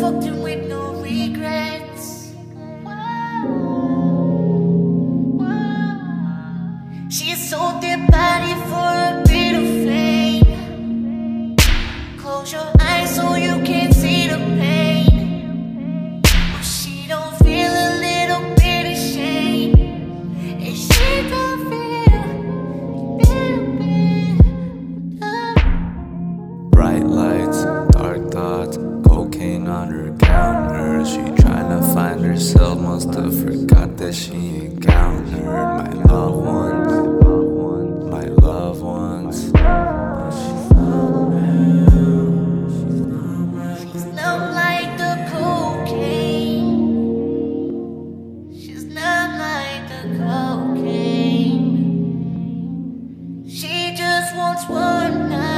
fucked him with. She sold their body for a bit of fame. Close your eyes on her counter. She tryna find herself, must have forgot that she encountered my loved ones. My loved ones. She just wants one night.